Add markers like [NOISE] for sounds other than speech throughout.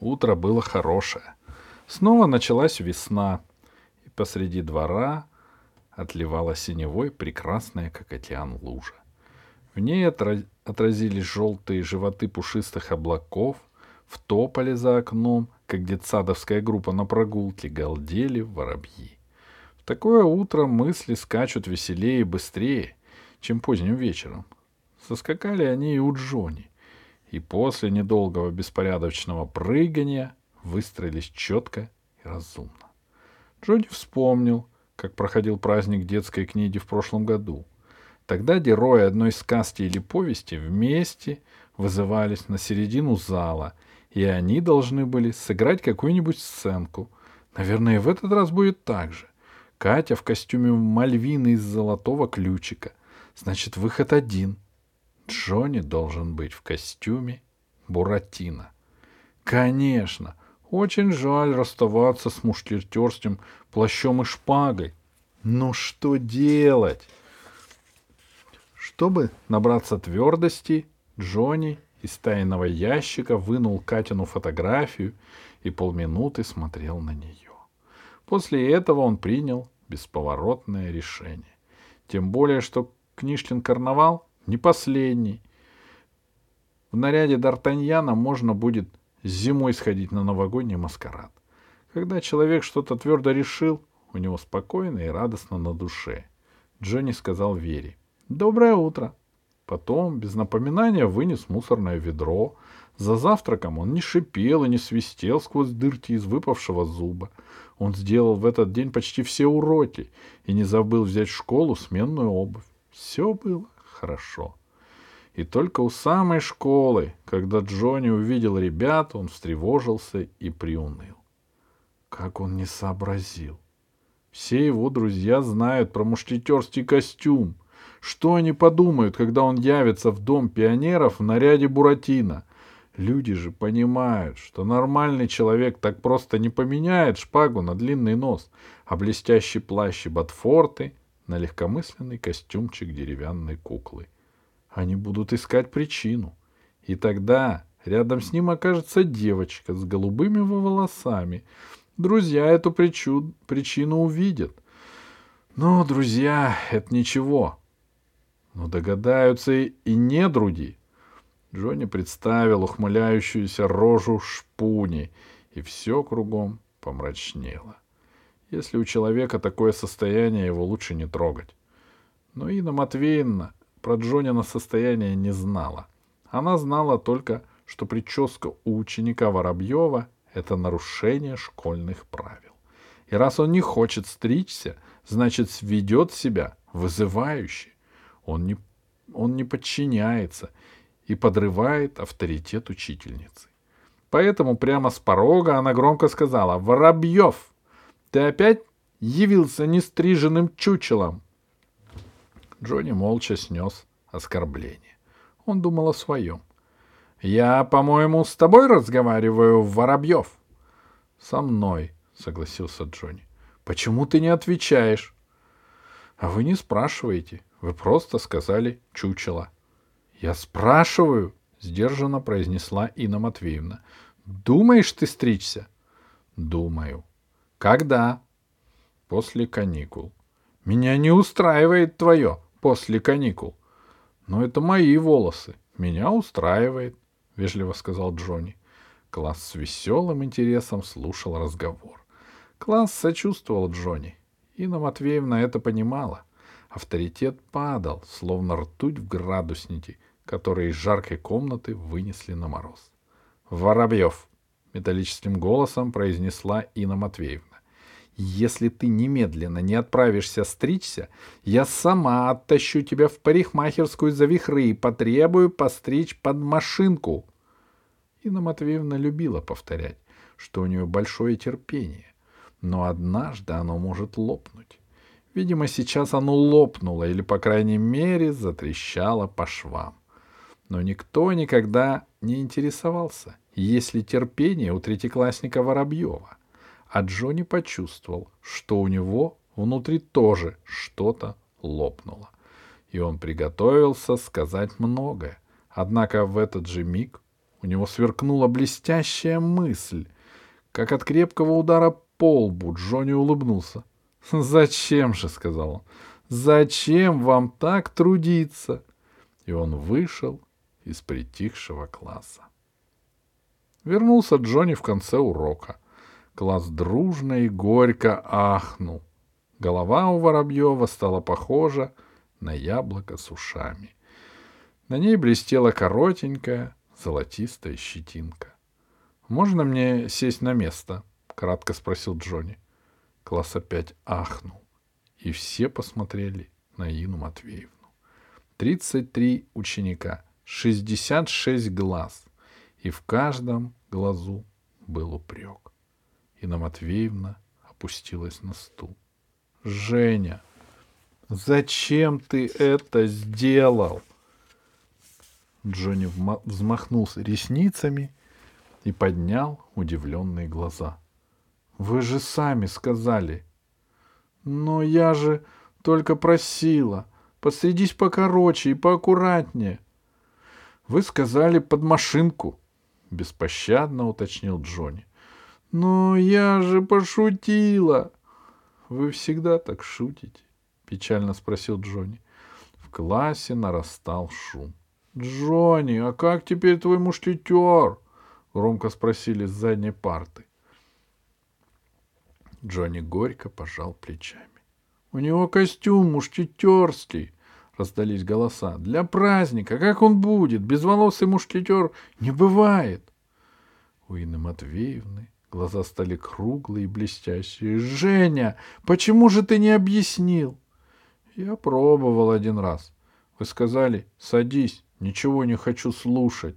Утро было хорошее. Снова началась весна, и посреди двора отливала синевой прекрасная, как океан, лужа. В ней отразились желтые животы пушистых облаков, в тополе за окном, как детсадовская группа на прогулке, галдели воробьи. В такое утро мысли скачут веселее и быстрее, чем поздним вечером. Соскакали они и у Джонни, и после недолгого беспорядочного прыгания выстроились четко и разумно. Джонни вспомнил, как проходил праздник детской книги в прошлом году. Тогда герои одной сказки или повести вместе вызывались на середину зала, и они должны были сыграть какую-нибудь сценку. Наверное, в этот раз будет так же. Катя в костюме Мальвины из золотого ключика. Значит, выход один — Джонни должен быть в костюме Буратино. Конечно, очень жаль расставаться с мушкетерским плащом и шпагой. Но что делать? Чтобы набраться твердости, Джонни из тайного ящика вынул Катину фотографию и полминуты смотрел на нее. После этого он принял бесповоротное решение. Тем более, что Книжкин карнавал не последний. В наряде Д'Артаньяна можно будет зимой сходить на новогодний маскарад. Когда человек что-то твердо решил, у него спокойно и радостно на душе. Джонни сказал Вере. «Доброе утро!» Потом, без напоминания, вынес мусорное ведро. За завтраком он не шипел и не свистел сквозь дырки из выпавшего зуба. Он сделал в этот день почти все уроки и не забыл взять в школу сменную обувь. Все было хорошо. И только у самой школы, когда Джонни увидел ребят, он встревожился и приуныл. Как он не сообразил. Все его друзья знают про мушкетерский костюм. Что они подумают, когда он явится в дом пионеров в наряде Буратино? Люди же понимают, что нормальный человек так просто не поменяет шпагу на длинный нос, а блестящий плащ и ботфорты на легкомысленный костюмчик деревянной куклы. Они будут искать причину. И тогда рядом с ним окажется девочка с голубыми волосами. Друзья эту причу... причину увидят. Но, друзья, это ничего. Но догадаются и, и недруги. Джонни представил ухмыляющуюся рожу шпуни, и все кругом помрачнело. — если у человека такое состояние, его лучше не трогать. Но Инна Матвеевна про Джонина состояние не знала. Она знала только, что прическа у ученика Воробьева — это нарушение школьных правил. И раз он не хочет стричься, значит, ведет себя вызывающе. Он не, он не подчиняется и подрывает авторитет учительницы. Поэтому прямо с порога она громко сказала «Воробьев!» Ты опять явился нестриженным чучелом? Джонни молча снес оскорбление. Он думал о своем. «Я, по-моему, с тобой разговариваю, Воробьев». «Со мной», — согласился Джонни. «Почему ты не отвечаешь?» «А вы не спрашиваете. Вы просто сказали «чучело». «Я спрашиваю», — сдержанно произнесла Инна Матвеевна. «Думаешь ты стричься?» «Думаю», когда? После каникул. Меня не устраивает твое после каникул. Но это мои волосы. Меня устраивает, вежливо сказал Джонни. Класс с веселым интересом слушал разговор. Класс сочувствовал Джонни. Инна Матвеевна это понимала. Авторитет падал, словно ртуть в градуснике, которые из жаркой комнаты вынесли на мороз. «Воробьев!» — металлическим голосом произнесла Инна Матвеевна. Если ты немедленно не отправишься стричься, я сама оттащу тебя в парикмахерскую за вихры и потребую постричь под машинку. Инна Матвеевна любила повторять, что у нее большое терпение, но однажды оно может лопнуть. Видимо, сейчас оно лопнуло или, по крайней мере, затрещало по швам. Но никто никогда не интересовался, есть ли терпение у третьеклассника Воробьева а Джонни почувствовал, что у него внутри тоже что-то лопнуло. И он приготовился сказать многое. Однако в этот же миг У него сверкнула блестящая мысль. Как от крепкого удара по лбу Джонни улыбнулся. [LAUGHS] «Зачем же?» — сказал он. «Зачем вам так трудиться?» И он вышел из притихшего класса. Вернулся Джонни в конце урока. Класс дружно и горько ахнул. Голова у Воробьева стала похожа на яблоко с ушами. На ней блестела коротенькая золотистая щетинка. «Можно мне сесть на место?» — кратко спросил Джонни. Класс опять ахнул, и все посмотрели на Ину Матвеевну. Тридцать три ученика, шестьдесят шесть глаз, и в каждом глазу был упрек. Инна Матвеевна опустилась на стул. «Женя, зачем ты это сделал?» Джонни взмахнулся ресницами и поднял удивленные глаза. Вы же сами сказали. Но я же только просила. Посадись покороче и поаккуратнее. Вы сказали под машинку, беспощадно уточнил Джонни. Но я же пошутила. Вы всегда так шутите, печально спросил Джонни. В классе нарастал шум. Джонни, а как теперь твой мушкетер? Громко спросили с задней парты. Джонни горько пожал плечами. У него костюм мушкетерский, раздались голоса. Для праздника, как он будет? Безволосый мушкетер не бывает. У Инны Матвеевны глаза стали круглые и блестящие. Женя, почему же ты не объяснил? Я пробовал один раз. Вы сказали, садись, ничего не хочу слушать.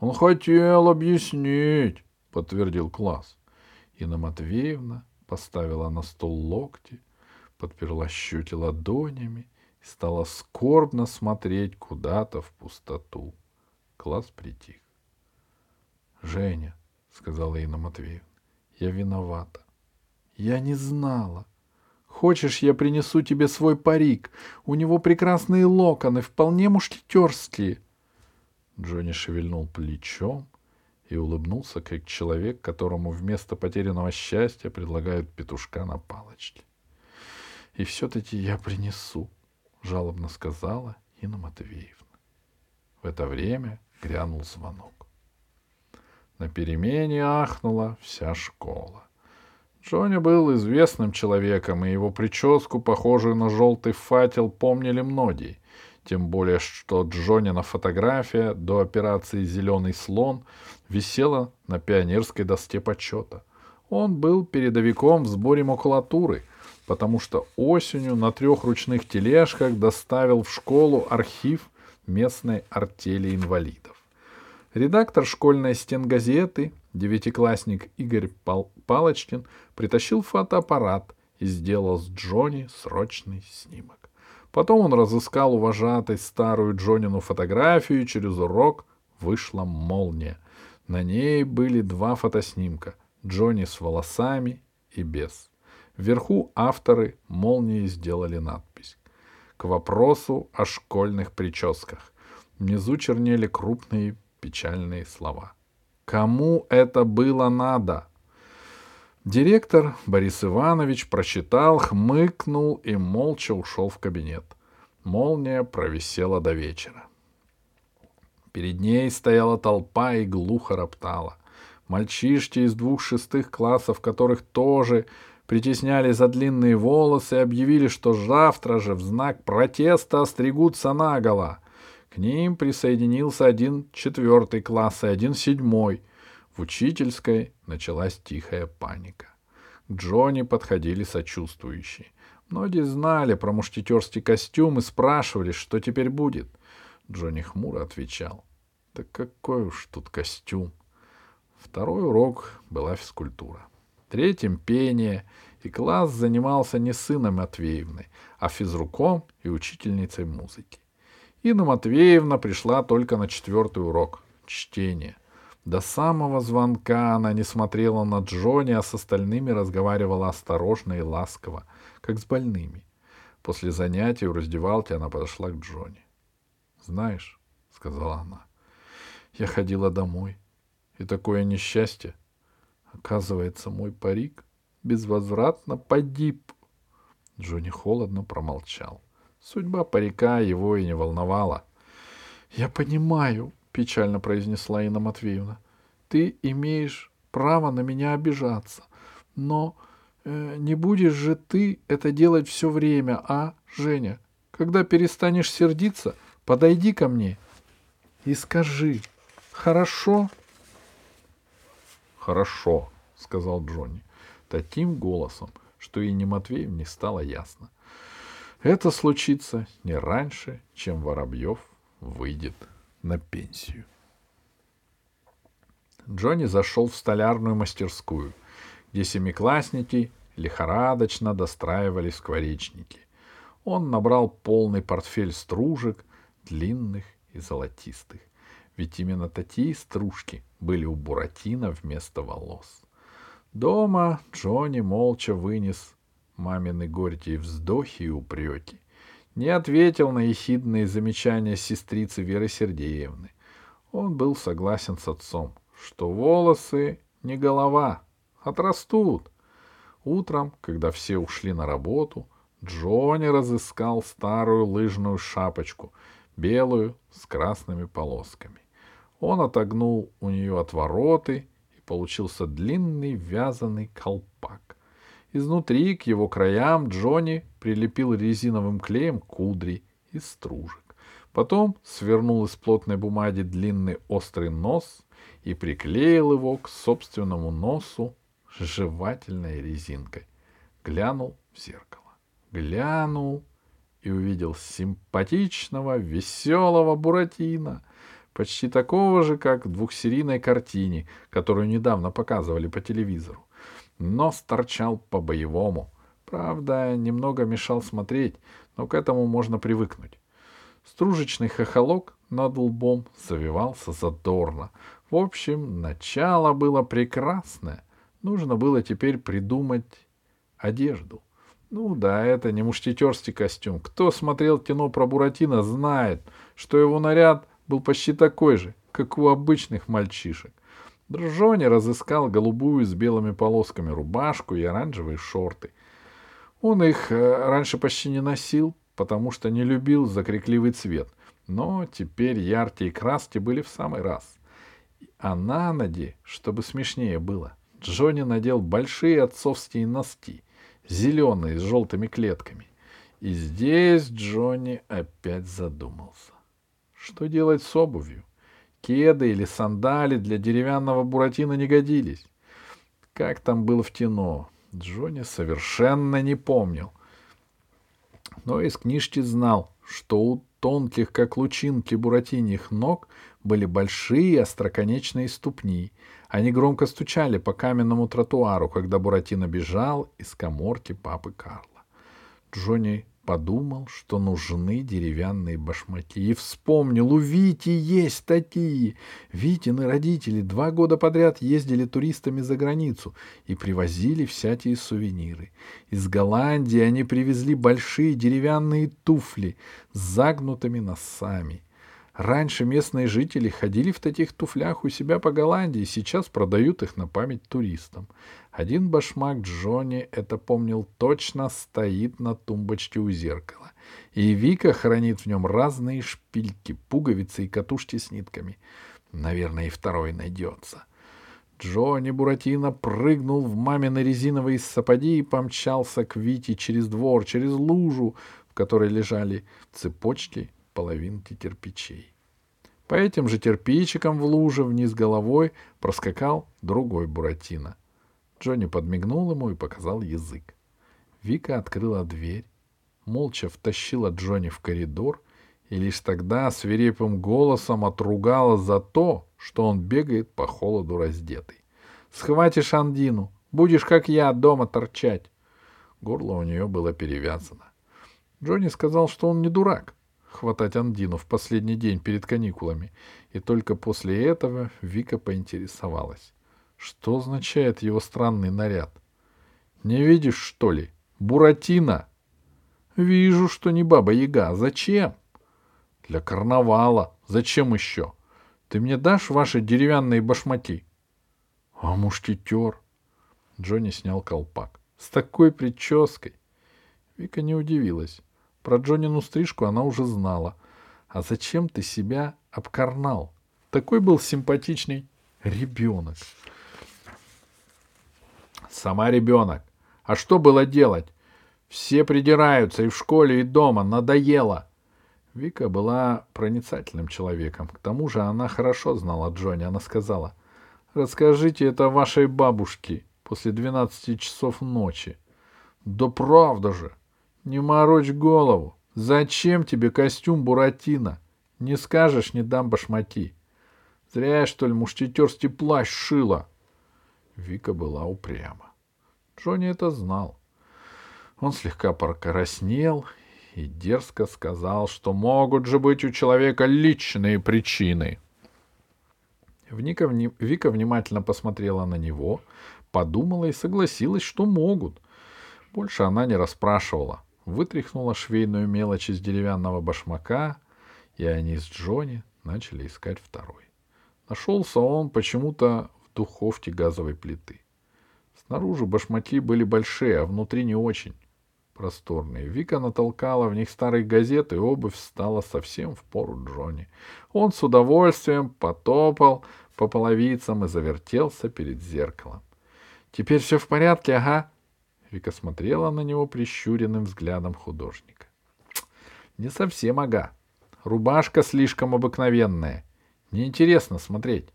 Он хотел объяснить, подтвердил класс. Инна Матвеевна поставила на стол локти, подперла щеки ладонями и стала скорбно смотреть куда-то в пустоту. Класс притих. — Женя, — сказала Инна Матвеевна, — я виновата. Я не знала. Хочешь, я принесу тебе свой парик? У него прекрасные локоны, вполне мушкетерские. Джонни шевельнул плечом, и улыбнулся, как человек, которому вместо потерянного счастья предлагают петушка на палочке. «И все-таки я принесу», — жалобно сказала Инна Матвеевна. В это время грянул звонок. На перемене ахнула вся школа. Джонни был известным человеком, и его прическу, похожую на желтый фател, помнили многие. Тем более, что Джонина фотография до операции «Зеленый слон» висела на пионерской доске почета. Он был передовиком в сборе макулатуры, потому что осенью на трех ручных тележках доставил в школу архив местной артели инвалидов. Редактор школьной стенгазеты, девятиклассник Игорь Пал Палочкин, притащил фотоаппарат и сделал с Джонни срочный снимок. Потом он разыскал у старую Джонину фотографию, и через урок вышла молния. На ней были два фотоснимка — Джонни с волосами и без. Вверху авторы молнии сделали надпись. К вопросу о школьных прическах. Внизу чернели крупные печальные слова. Кому это было надо? Директор Борис Иванович прочитал, хмыкнул и молча ушел в кабинет. Молния провисела до вечера. Перед ней стояла толпа и глухо роптала. Мальчишки из двух шестых классов, которых тоже притесняли за длинные волосы, объявили, что завтра же в знак протеста остригутся наголо. К ним присоединился один четвертый класс и один седьмой — в учительской началась тихая паника. К Джонни подходили сочувствующие. Многие знали про мушкетерский костюм и спрашивали, что теперь будет. Джонни хмуро отвечал. Да какой уж тут костюм. Второй урок была физкультура. Третьим — пение, и класс занимался не сыном Матвеевны, а физруком и учительницей музыки. Инна Матвеевна пришла только на четвертый урок — чтение — до самого звонка она не смотрела на Джонни, а с остальными разговаривала осторожно и ласково, как с больными. После занятий у раздевалки она подошла к Джонни. «Знаешь», — сказала она, — Я ходила домой. И такое несчастье. Оказывается, мой парик безвозвратно погиб. Джонни холодно промолчал. Судьба парика его и не волновала. — Я понимаю, — печально произнесла Инна Матвеевна. — Ты имеешь право на меня обижаться. Но э, не будешь же ты это делать все время, а, Женя? Когда перестанешь сердиться, подойди ко мне и скажи, хорошо? Хорошо, сказал Джонни, таким голосом, что и не Матвеевне стало ясно. Это случится не раньше, чем Воробьев выйдет на пенсию. Джонни зашел в столярную мастерскую, где семиклассники лихорадочно достраивали скворечники. Он набрал полный портфель стружек, длинных и золотистых. Ведь именно такие стружки были у Буратино вместо волос. Дома Джонни молча вынес мамины горькие вздохи и упреки. Не ответил на ехидные замечания сестрицы Веры Сергеевны. Он был согласен с отцом, что волосы не голова, отрастут. Утром, когда все ушли на работу, Джонни разыскал старую лыжную шапочку, белую с красными полосками. Он отогнул у нее отвороты, и получился длинный вязаный колпак. Изнутри к его краям Джонни прилепил резиновым клеем кудри из стружек. Потом свернул из плотной бумаги длинный острый нос и приклеил его к собственному носу жевательной резинкой. Глянул в зеркало. Глянул и увидел симпатичного, веселого Буратино, почти такого же, как в двухсерийной картине, которую недавно показывали по телевизору. Нос торчал по-боевому. Правда, немного мешал смотреть, но к этому можно привыкнуть. Стружечный хохолок над лбом завивался задорно. В общем, начало было прекрасное. Нужно было теперь придумать одежду. Ну да, это не мушкетерский костюм. Кто смотрел кино про Буратино, знает, что его наряд был почти такой же, как у обычных мальчишек. Джонни разыскал голубую с белыми полосками рубашку и оранжевые шорты. Он их э, раньше почти не носил, потому что не любил закрикливый цвет, но теперь яркие краски были в самый раз. А на ноги, чтобы смешнее было, Джонни надел большие отцовские носки, зеленые с желтыми клетками. И здесь Джонни опять задумался. Что делать с обувью? Кеды или сандали для деревянного буратино не годились. Как там было в кино, Джонни совершенно не помнил. Но из книжки знал, что у тонких, как лучинки буратиньих ног, были большие остроконечные ступни. Они громко стучали по каменному тротуару, когда Буратино бежал из коморки папы Карла. Джонни подумал, что нужны деревянные башмаки, и вспомнил, у Вити есть такие. Витины родители два года подряд ездили туристами за границу и привозили всякие сувениры. Из Голландии они привезли большие деревянные туфли с загнутыми носами. Раньше местные жители ходили в таких туфлях у себя по Голландии, сейчас продают их на память туристам. Один башмак Джонни, это помнил, точно стоит на тумбочке у зеркала. И Вика хранит в нем разные шпильки, пуговицы и катушки с нитками. Наверное, и второй найдется. Джонни Буратино прыгнул в мамины резиновые сапоги и помчался к Вите через двор, через лужу, в которой лежали цепочки половинки кирпичей. По этим же кирпичикам в луже вниз головой проскакал другой Буратино — Джонни подмигнул ему и показал язык. Вика открыла дверь, молча втащила Джонни в коридор и лишь тогда свирепым голосом отругала за то, что он бегает по холоду раздетый. «Схватишь Андину, будешь, как я, дома торчать!» Горло у нее было перевязано. Джонни сказал, что он не дурак хватать Андину в последний день перед каникулами, и только после этого Вика поинтересовалась. Что означает его странный наряд? Не видишь, что ли? Буратино. Вижу, что не баба Яга. Зачем? Для карнавала. Зачем еще? Ты мне дашь ваши деревянные башмаки? — А мушкетер? Джонни снял колпак. — С такой прической! Вика не удивилась. Про Джонину стрижку она уже знала. А зачем ты себя обкарнал? Такой был симпатичный ребенок. Сама ребенок. А что было делать? Все придираются и в школе, и дома. Надоело. Вика была проницательным человеком. К тому же она хорошо знала Джонни. Она сказала, «Расскажите это вашей бабушке после двенадцати часов ночи». «Да правда же! Не морочь голову! Зачем тебе костюм Буратино? Не скажешь, не дам башмаки. Зря что ли, мушкетерский плащ шила». Вика была упряма. Джонни это знал. Он слегка покраснел и дерзко сказал, что могут же быть у человека личные причины. Вика, внимательно посмотрела на него, подумала и согласилась, что могут. Больше она не расспрашивала. Вытряхнула швейную мелочь из деревянного башмака, и они с Джонни начали искать второй. Нашелся он почему-то духовке газовой плиты. Снаружи башмаки были большие, а внутри не очень просторные. Вика натолкала в них старые газеты, и обувь стала совсем в пору Джонни. Он с удовольствием потопал по половицам и завертелся перед зеркалом. «Теперь все в порядке, ага?» Вика смотрела на него прищуренным взглядом художника. «Не совсем ага. Рубашка слишком обыкновенная. Неинтересно смотреть».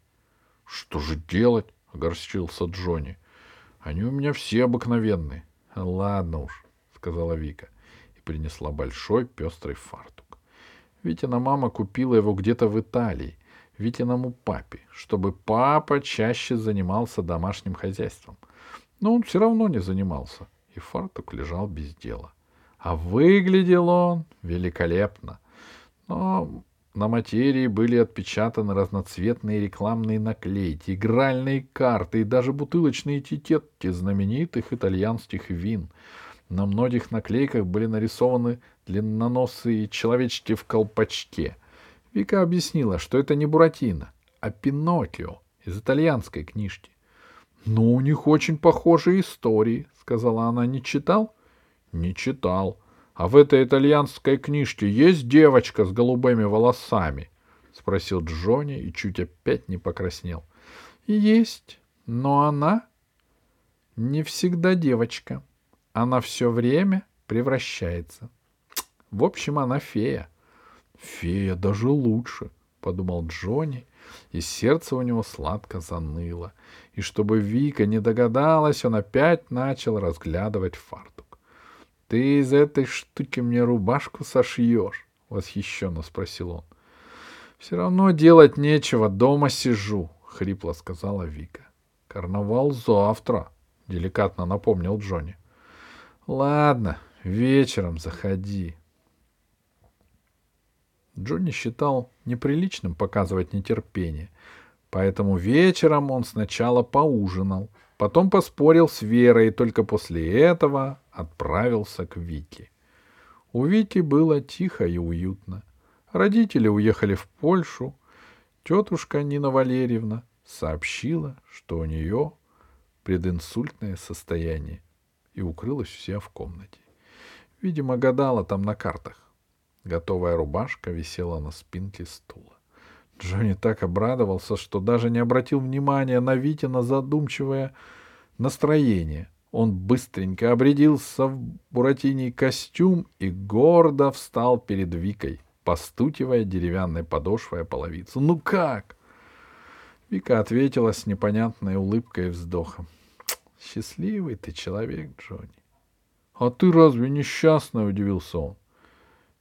«Что же делать?» — огорчился Джонни. «Они у меня все обыкновенные». «Ладно уж сказала Вика и принесла большой пестрый фартук. Витина мама купила его где-то в Италии, Витиному папе, чтобы папа чаще занимался домашним хозяйством. Но он все равно не занимался, и фартук лежал без дела. А выглядел он великолепно. Но на материи были отпечатаны разноцветные рекламные наклейки, игральные карты и даже бутылочные этикетки знаменитых итальянских вин — на многих наклейках были нарисованы длинноносые человечки в колпачке. Вика объяснила, что это не Буратино, а Пиноккио из итальянской книжки. «Но у них очень похожие истории», — сказала она. «Не читал?» «Не читал. А в этой итальянской книжке есть девочка с голубыми волосами?» — спросил Джонни и чуть опять не покраснел. «Есть, но она не всегда девочка», она все время превращается. В общем, она фея. Фея даже лучше, подумал Джонни, и сердце у него сладко заныло. И чтобы Вика не догадалась, он опять начал разглядывать фартук. — Ты из этой штуки мне рубашку сошьешь? — восхищенно спросил он. — Все равно делать нечего, дома сижу, — хрипло сказала Вика. — Карнавал завтра, — деликатно напомнил Джонни. Ладно, вечером заходи. Джонни считал неприличным показывать нетерпение, поэтому вечером он сначала поужинал, потом поспорил с Верой и только после этого отправился к Вике. У Вики было тихо и уютно. Родители уехали в Польшу. Тетушка Нина Валерьевна сообщила, что у нее прединсультное состояние и укрылась вся в комнате. Видимо, гадала там на картах. Готовая рубашка висела на спинке стула. Джонни так обрадовался, что даже не обратил внимания на Витина задумчивое настроение. Он быстренько обрядился в буратиний костюм и гордо встал перед Викой, постукивая деревянной подошвой о половицу. «Ну как?» Вика ответила с непонятной улыбкой и вздохом. Счастливый ты человек, Джонни. А ты разве несчастный? удивился он.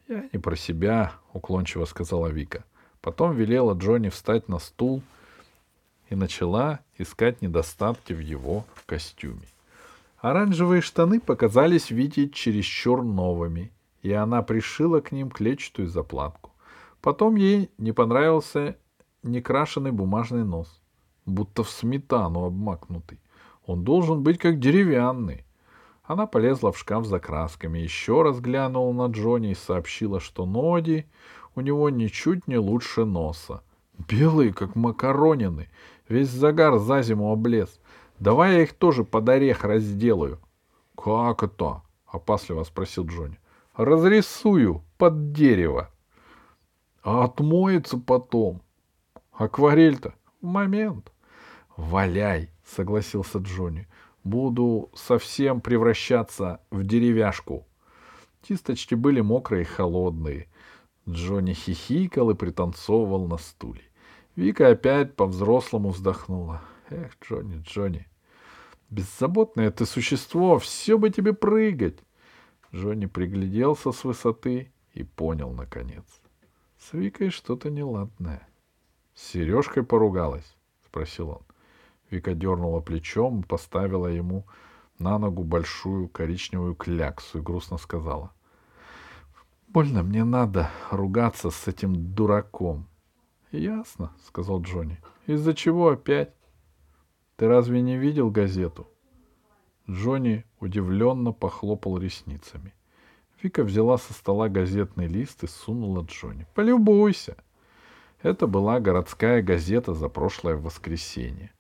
Я не про себя, уклончиво сказала Вика. Потом велела Джонни встать на стул и начала искать недостатки в его костюме. Оранжевые штаны показались Вите чересчур новыми, и она пришила к ним клетчатую заплатку. Потом ей не понравился некрашенный бумажный нос, будто в сметану обмакнутый. Он должен быть как деревянный. Она полезла в шкаф за красками, еще раз глянула на Джонни и сообщила, что Ноди у него ничуть не лучше носа. Белые, как макаронины. Весь загар за зиму облез. Давай я их тоже под орех разделаю. — Как это? — опасливо спросил Джонни. — Разрисую под дерево. — А отмоется потом. Акварель-то момент. — Валяй, — согласился Джонни. — Буду совсем превращаться в деревяшку. Кисточки были мокрые и холодные. Джонни хихикал и пританцовывал на стуле. Вика опять по-взрослому вздохнула. Эх, Джонни, Джонни, беззаботное ты существо, все бы тебе прыгать. Джонни пригляделся с высоты и понял, наконец. С Викой что-то неладное. — С Сережкой поругалась? — спросил он. Вика дернула плечом поставила ему на ногу большую коричневую кляксу и грустно сказала. — Больно мне надо ругаться с этим дураком. — Ясно, — сказал Джонни. — Из-за чего опять? — Ты разве не видел газету? Джонни удивленно похлопал ресницами. Вика взяла со стола газетный лист и сунула Джонни. — Полюбуйся. Это была городская газета за прошлое воскресенье.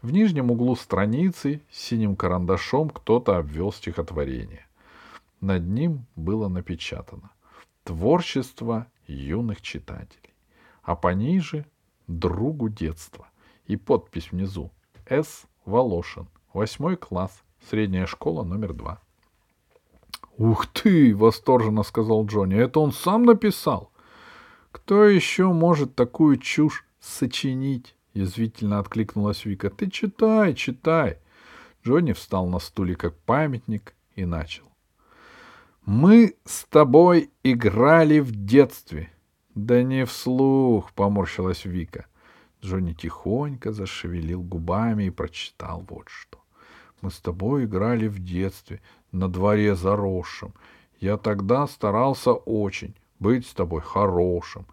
В нижнем углу страницы синим карандашом кто-то обвел стихотворение. Над ним было напечатано «Творчество юных читателей», а пониже «Другу детства» и подпись внизу «С. Волошин, восьмой класс, средняя школа номер два». «Ух ты!» — восторженно сказал Джонни. «Это он сам написал?» «Кто еще может такую чушь сочинить?» — язвительно откликнулась Вика. «Ты читай, читай!» Джонни встал на стуле как памятник и начал. «Мы с тобой играли в детстве». «Да не вслух», — поморщилась Вика. Джонни тихонько зашевелил губами и прочитал вот что. «Мы с тобой играли в детстве, на дворе заросшем. Я тогда старался очень быть с тобой хорошим.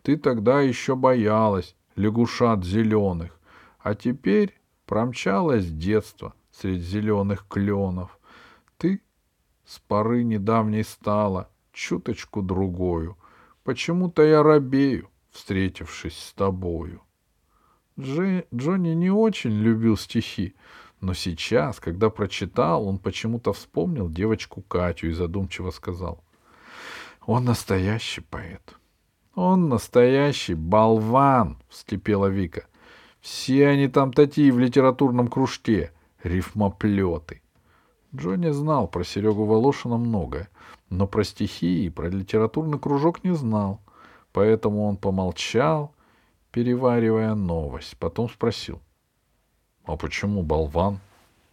Ты тогда еще боялась, лягушат зеленых. А теперь промчалось детство среди зеленых кленов. Ты с поры недавней стала чуточку другою. Почему-то я робею, встретившись с тобою. Джи, Джонни не очень любил стихи, но сейчас, когда прочитал, он почему-то вспомнил девочку Катю и задумчиво сказал. Он настоящий поэт. Он настоящий болван, вскипела Вика. Все они там такие в литературном кружке, рифмоплеты. Джонни знал про Серегу Волошина многое, но про стихи и про литературный кружок не знал. Поэтому он помолчал, переваривая новость. Потом спросил. — А почему болван?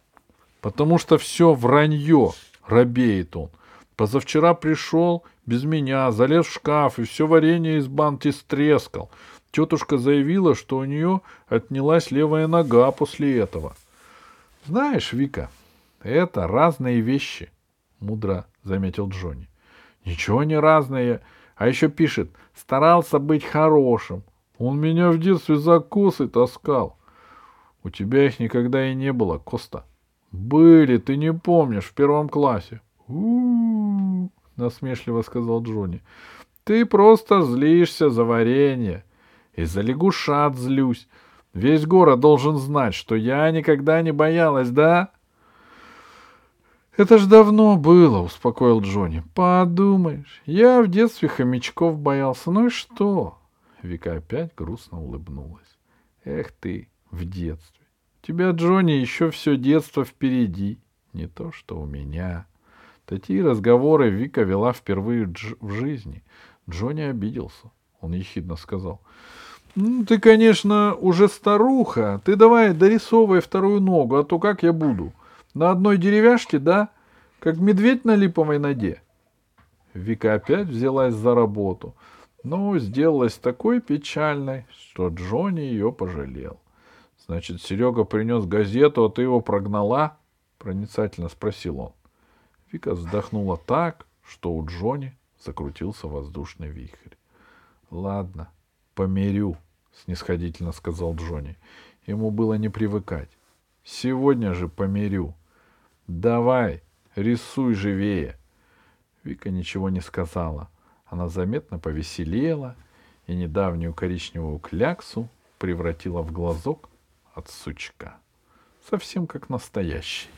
— Потому что все вранье, робеет он. Позавчера пришел без меня, залез в шкаф и все варенье из банки стрескал. Тетушка заявила, что у нее отнялась левая нога после этого. — Знаешь, Вика, это разные вещи, — мудро заметил Джонни. — Ничего не разные. А еще пишет, старался быть хорошим. Он меня в детстве за косы таскал. У тебя их никогда и не было, Коста. Были, ты не помнишь, в первом классе. у насмешливо сказал Джонни. Ты просто злишься за варенье. Из-за лягушат злюсь. Весь город должен знать, что я никогда не боялась, да? Это ж давно было, успокоил Джонни. Подумаешь, я в детстве хомячков боялся. Ну и что? Вика опять грустно улыбнулась. Эх ты, в детстве. У тебя, Джонни, еще все детство впереди. Не то, что у меня. Такие разговоры Вика вела впервые в жизни. Джонни обиделся. Он ехидно сказал. «Ну, ты, конечно, уже старуха. Ты давай дорисовывай вторую ногу, а то как я буду? На одной деревяшке, да? Как медведь на липовой ноге». Вика опять взялась за работу, но сделалась такой печальной, что Джонни ее пожалел. «Значит, Серега принес газету, а ты его прогнала?» — проницательно спросил он. Вика вздохнула так, что у Джонни закрутился воздушный вихрь. — Ладно, помирю, — снисходительно сказал Джонни. Ему было не привыкать. — Сегодня же помирю. Давай, рисуй живее. Вика ничего не сказала. Она заметно повеселела, и недавнюю коричневую кляксу превратила в глазок от сучка. Совсем как настоящий.